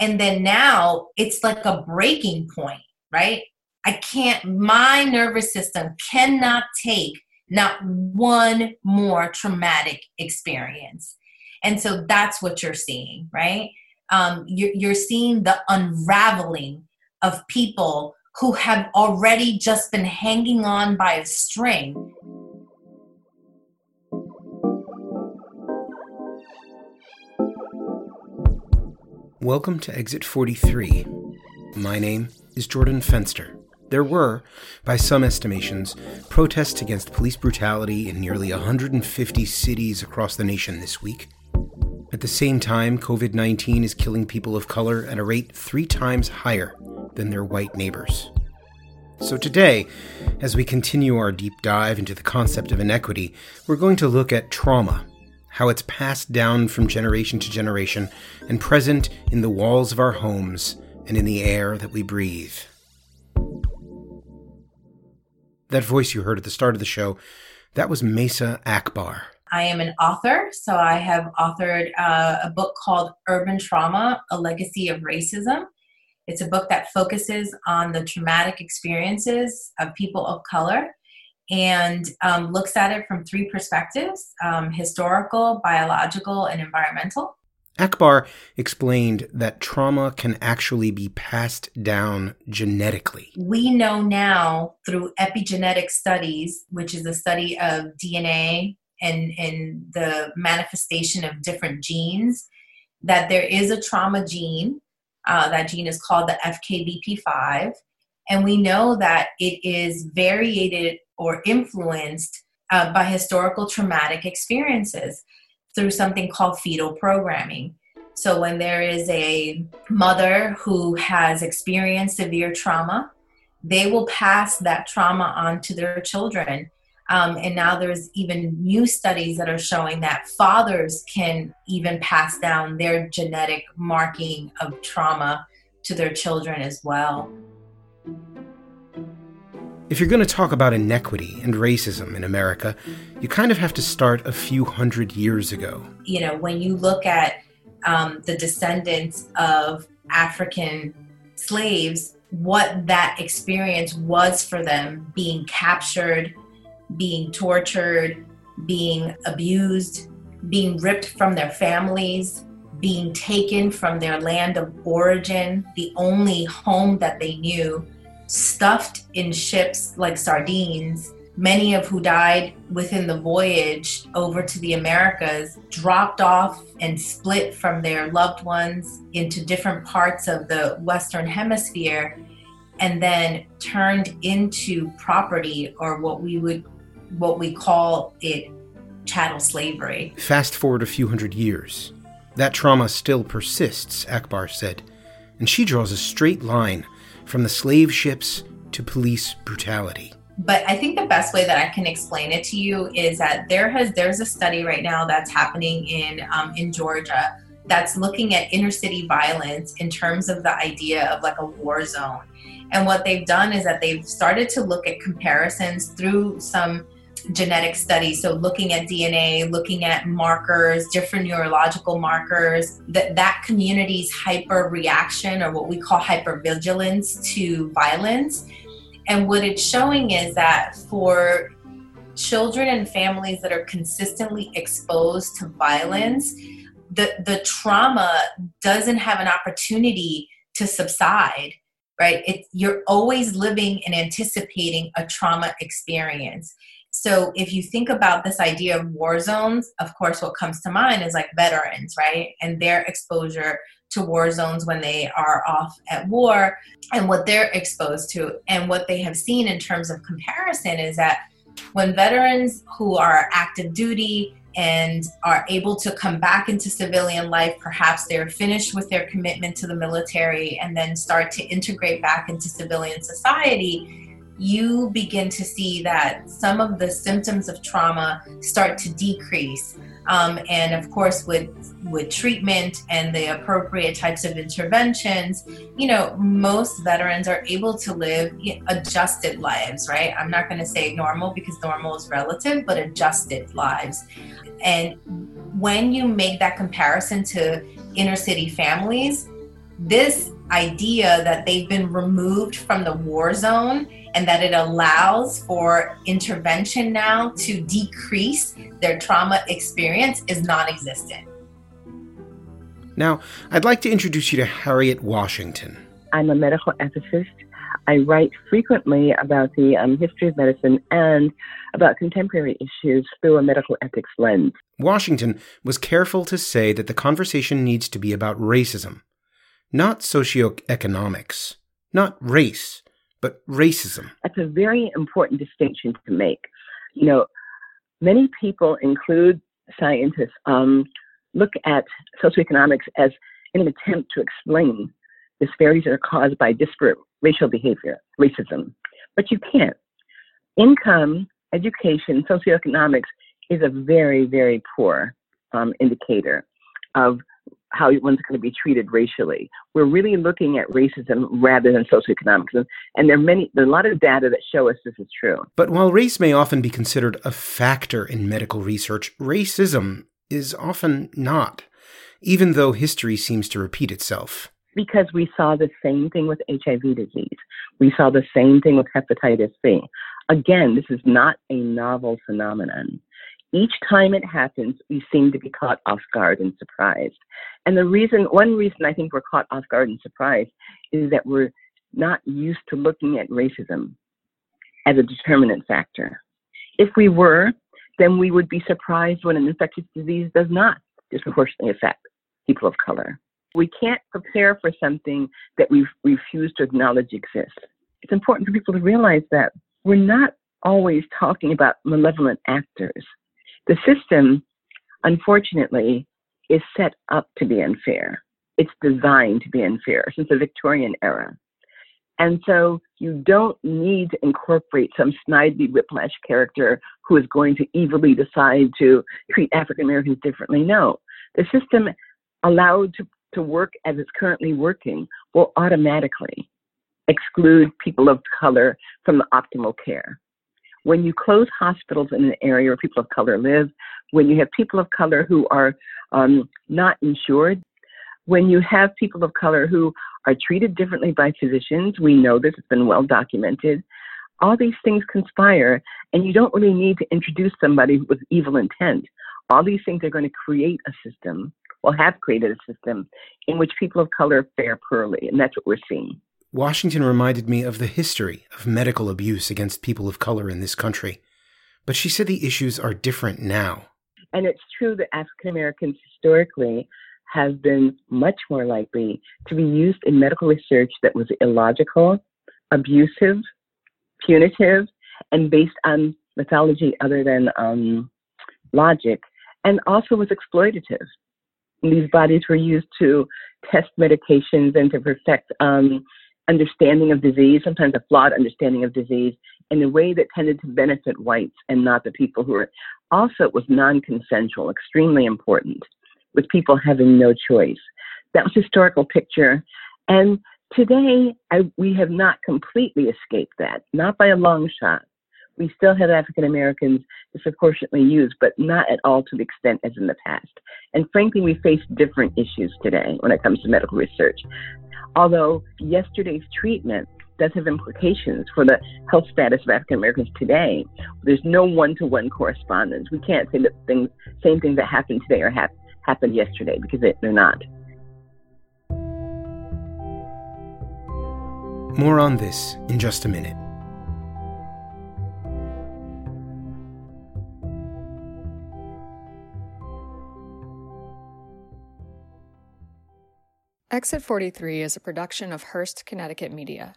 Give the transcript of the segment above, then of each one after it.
And then now it's like a breaking point, right? I can't, my nervous system cannot take not one more traumatic experience. And so that's what you're seeing, right? Um, you're, you're seeing the unraveling of people who have already just been hanging on by a string. Welcome to Exit 43. My name is Jordan Fenster. There were, by some estimations, protests against police brutality in nearly 150 cities across the nation this week. At the same time, COVID 19 is killing people of color at a rate three times higher than their white neighbors. So, today, as we continue our deep dive into the concept of inequity, we're going to look at trauma, how it's passed down from generation to generation and present in the walls of our homes and in the air that we breathe. That voice you heard at the start of the show, that was Maysa Akbar. I am an author, so I have authored uh, a book called Urban Trauma A Legacy of Racism. It's a book that focuses on the traumatic experiences of people of color and um, looks at it from three perspectives um, historical, biological, and environmental. Akbar explained that trauma can actually be passed down genetically. We know now through epigenetic studies, which is a study of DNA and, and the manifestation of different genes, that there is a trauma gene. Uh, that gene is called the FKBP5. And we know that it is variated or influenced uh, by historical traumatic experiences through something called fetal programming. So, when there is a mother who has experienced severe trauma, they will pass that trauma on to their children. Um, and now there's even new studies that are showing that fathers can even pass down their genetic marking of trauma to their children as well. If you're going to talk about inequity and racism in America, you kind of have to start a few hundred years ago. You know, when you look at um, the descendants of African slaves, what that experience was for them being captured, being tortured, being abused, being ripped from their families, being taken from their land of origin, the only home that they knew stuffed in ships like sardines, many of who died within the voyage over to the Americas, dropped off and split from their loved ones into different parts of the Western Hemisphere, and then turned into property or what we would what we call it chattel slavery. Fast forward a few hundred years. That trauma still persists, Akbar said, and she draws a straight line from the slave ships to police brutality. But I think the best way that I can explain it to you is that there has there's a study right now that's happening in um, in Georgia that's looking at inner city violence in terms of the idea of like a war zone. And what they've done is that they've started to look at comparisons through some genetic studies so looking at dna looking at markers different neurological markers that that community's hyper reaction or what we call hypervigilance to violence. And what it's showing is that for children and families that are consistently exposed to violence the the trauma doesn't have an opportunity to subside right? It, you're always living and anticipating a trauma experience so if you think about this idea of war zones, of course, what comes to mind is like veterans, right? And their exposure to war zones when they are off at war and what they're exposed to. And what they have seen in terms of comparison is that when veterans who are active duty and are able to come back into civilian life, perhaps they're finished with their commitment to the military and then start to integrate back into civilian society you begin to see that some of the symptoms of trauma start to decrease. Um, and of course, with with treatment and the appropriate types of interventions, you know, most veterans are able to live adjusted lives, right? I'm not going to say normal because normal is relative, but adjusted lives. And when you make that comparison to inner city families, this idea that they've been removed from the war zone and that it allows for intervention now to decrease their trauma experience is non existent. Now, I'd like to introduce you to Harriet Washington. I'm a medical ethicist. I write frequently about the um, history of medicine and about contemporary issues through a medical ethics lens. Washington was careful to say that the conversation needs to be about racism, not socioeconomics, not race, but racism. That's a very important distinction to make. You know, many people, include scientists, um, look at socioeconomics as an attempt to explain disparities that are caused by disparate racial behavior, racism. But you can't. Income, education, socioeconomics is a very, very poor um, indicator of how one's going to be treated racially. We're really looking at racism rather than socioeconomics. And, and there are many, there's a lot of data that show us this is true. But while race may often be considered a factor in medical research, racism is often not, even though history seems to repeat itself. Because we saw the same thing with HIV disease. We saw the same thing with hepatitis B. Again, this is not a novel phenomenon. Each time it happens, we seem to be caught off guard and surprised. And the reason, one reason I think we're caught off guard and surprised is that we're not used to looking at racism as a determinant factor. If we were, then we would be surprised when an infectious disease does not disproportionately affect people of color. We can't prepare for something that we refuse to acknowledge exists. It's important for people to realize that we're not always talking about malevolent actors. The system, unfortunately, is set up to be unfair. It's designed to be unfair since the Victorian era. And so you don't need to incorporate some snidely whiplash character who is going to evilly decide to treat African Americans differently. No, the system allowed to, to work as it's currently working will automatically exclude people of color from the optimal care. When you close hospitals in an area where people of color live, when you have people of color who are um, not insured, when you have people of color who are treated differently by physicians. We know this, it's been well documented. All these things conspire, and you don't really need to introduce somebody with evil intent. All these things are going to create a system, or have created a system, in which people of color fare poorly, and that's what we're seeing. Washington reminded me of the history of medical abuse against people of color in this country. But she said the issues are different now. And it's true that African Americans historically have been much more likely to be used in medical research that was illogical, abusive, punitive, and based on mythology other than um, logic, and also was exploitative. these bodies were used to test medications and to perfect um, understanding of disease, sometimes a flawed understanding of disease, in a way that tended to benefit whites and not the people who were. Also, it was non consensual, extremely important with people having no choice. That was historical picture. And today, I, we have not completely escaped that, not by a long shot. We still have African Americans disproportionately used, but not at all to the extent as in the past. And frankly, we face different issues today when it comes to medical research. Although yesterday's treatment does have implications for the health status of African Americans today. There's no one-to-one correspondence. We can't say that things, same things that happened today are hap- happened yesterday because they're not. More on this in just a minute. Exit 43 is a production of Hearst, Connecticut Media.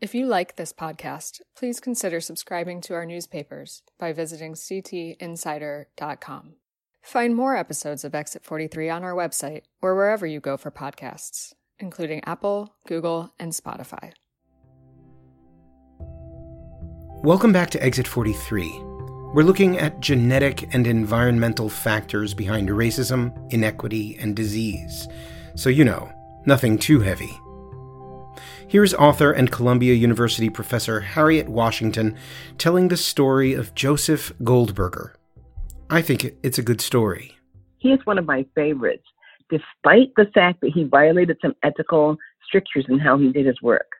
If you like this podcast, please consider subscribing to our newspapers by visiting ctinsider.com. Find more episodes of Exit 43 on our website or wherever you go for podcasts, including Apple, Google, and Spotify. Welcome back to Exit 43. We're looking at genetic and environmental factors behind racism, inequity, and disease. So, you know, nothing too heavy. Here's author and Columbia University professor Harriet Washington telling the story of Joseph Goldberger, I think it's a good story. He is one of my favorites despite the fact that he violated some ethical strictures in how he did his work.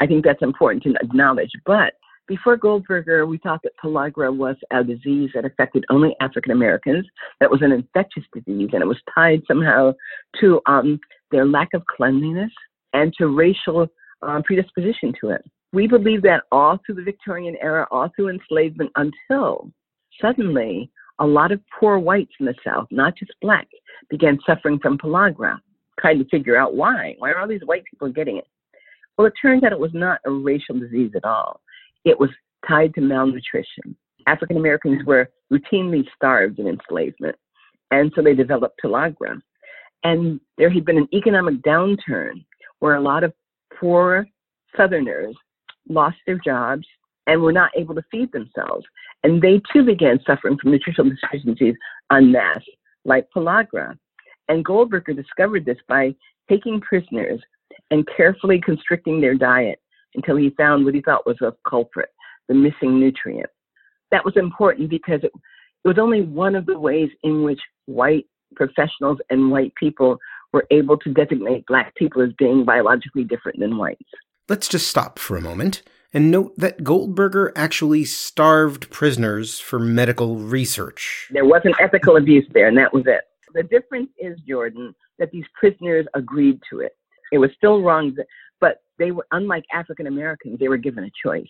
I think that's important to acknowledge. But before Goldberger, we thought that pellagra was a disease that affected only African Americans, that was an infectious disease, and it was tied somehow to um, their lack of cleanliness and to racial um, predisposition to it. We believe that all through the Victorian era, all through enslavement, until suddenly a lot of poor whites in the South, not just blacks, began suffering from pellagra, trying to figure out why. Why are all these white people getting it? Well, it turns out it was not a racial disease at all it was tied to malnutrition. African Americans were routinely starved in enslavement, and so they developed pellagra. And there had been an economic downturn where a lot of poor Southerners lost their jobs and were not able to feed themselves. And they too began suffering from nutritional deficiencies en masse, like pellagra. And Goldberger discovered this by taking prisoners and carefully constricting their diet until he found what he thought was a culprit, the missing nutrient. That was important because it, it was only one of the ways in which white professionals and white people were able to designate black people as being biologically different than whites. Let's just stop for a moment and note that Goldberger actually starved prisoners for medical research. There wasn't ethical abuse there, and that was it. The difference is, Jordan, that these prisoners agreed to it. It was still wrong they were unlike African Americans, they were given a choice.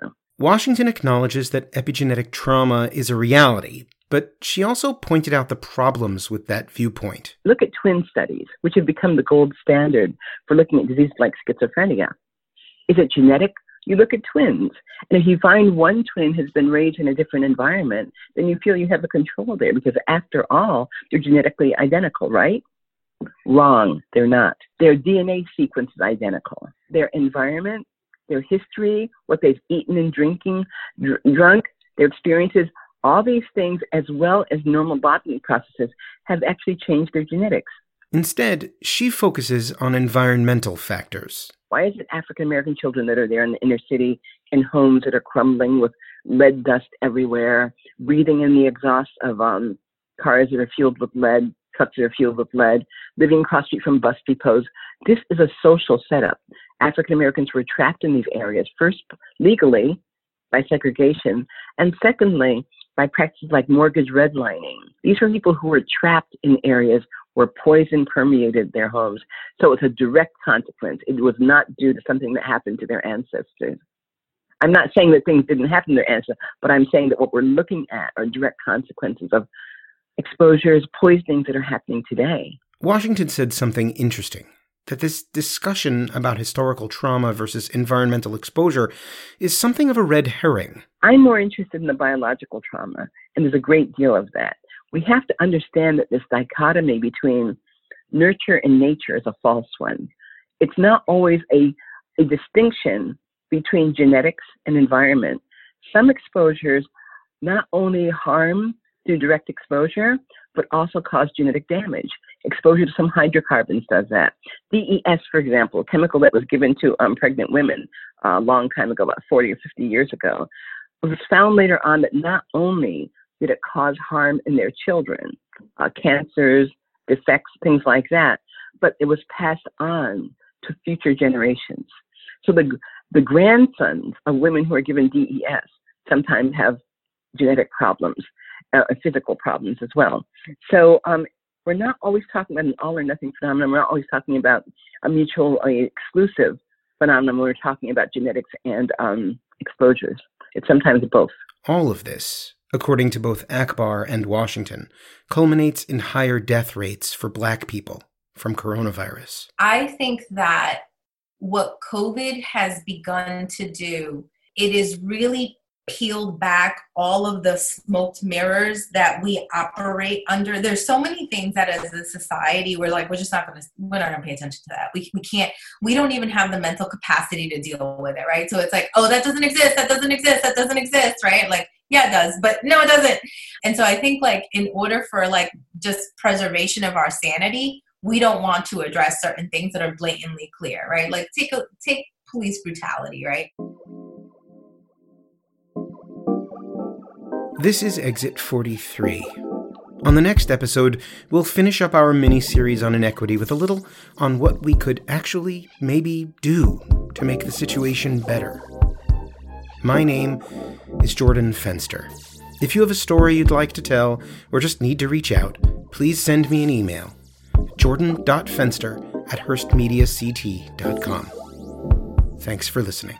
So. Washington acknowledges that epigenetic trauma is a reality, but she also pointed out the problems with that viewpoint. Look at twin studies, which have become the gold standard for looking at diseases like schizophrenia. Is it genetic? You look at twins, and if you find one twin has been raised in a different environment, then you feel you have a control there because, after all, they're genetically identical, right? Wrong, they're not. Their DNA sequence is identical. Their environment, their history, what they've eaten and drinking, dr- drunk, their experiences, all these things, as well as normal bodily processes, have actually changed their genetics. Instead, she focuses on environmental factors. Why is it African American children that are there in the inner city in homes that are crumbling with lead dust everywhere, breathing in the exhaust of um, cars that are fueled with lead, that are fueled with lead, living across street from bus depots. This is a social setup. African Americans were trapped in these areas, first legally by segregation, and secondly by practices like mortgage redlining. These were people who were trapped in areas where poison permeated their homes. So it was a direct consequence. It was not due to something that happened to their ancestors. I'm not saying that things didn't happen to their ancestors, but I'm saying that what we're looking at are direct consequences of exposures, poisonings that are happening today. Washington said something interesting that this discussion about historical trauma versus environmental exposure is something of a red herring. I'm more interested in the biological trauma, and there's a great deal of that. We have to understand that this dichotomy between nurture and nature is a false one. It's not always a, a distinction between genetics and environment. Some exposures not only harm through direct exposure, but also cause genetic damage. Exposure to some hydrocarbons does that. DES, for example, a chemical that was given to um, pregnant women uh, a long time ago, about 40 or 50 years ago, was found later on that not only did it cause harm in their children, uh, cancers, defects, things like that, but it was passed on to future generations. So the, the grandsons of women who are given DES sometimes have genetic problems uh, physical problems as well. So um, we're not always talking about an all or nothing phenomenon. We're not always talking about a mutually exclusive phenomenon. We're talking about genetics and um, exposures. It's sometimes both. All of this, according to both Akbar and Washington, culminates in higher death rates for black people from coronavirus. I think that what COVID has begun to do, it is really peeled back all of the smoked mirrors that we operate under. There's so many things that as a society we're like we're just not to we're not to pay attention to that. We, we can't we don't even have the mental capacity to deal with it right? So it's like oh that doesn't exist that doesn't exist that doesn't exist right? Like yeah it does but no it doesn't. And so i think like in order for like just preservation of our sanity we don't want to address certain things that are blatantly clear right? Like take a take police brutality right This is Exit 43. On the next episode, we'll finish up our mini series on inequity with a little on what we could actually maybe do to make the situation better. My name is Jordan Fenster. If you have a story you'd like to tell or just need to reach out, please send me an email jordan.fenster at hearstmediact.com. Thanks for listening.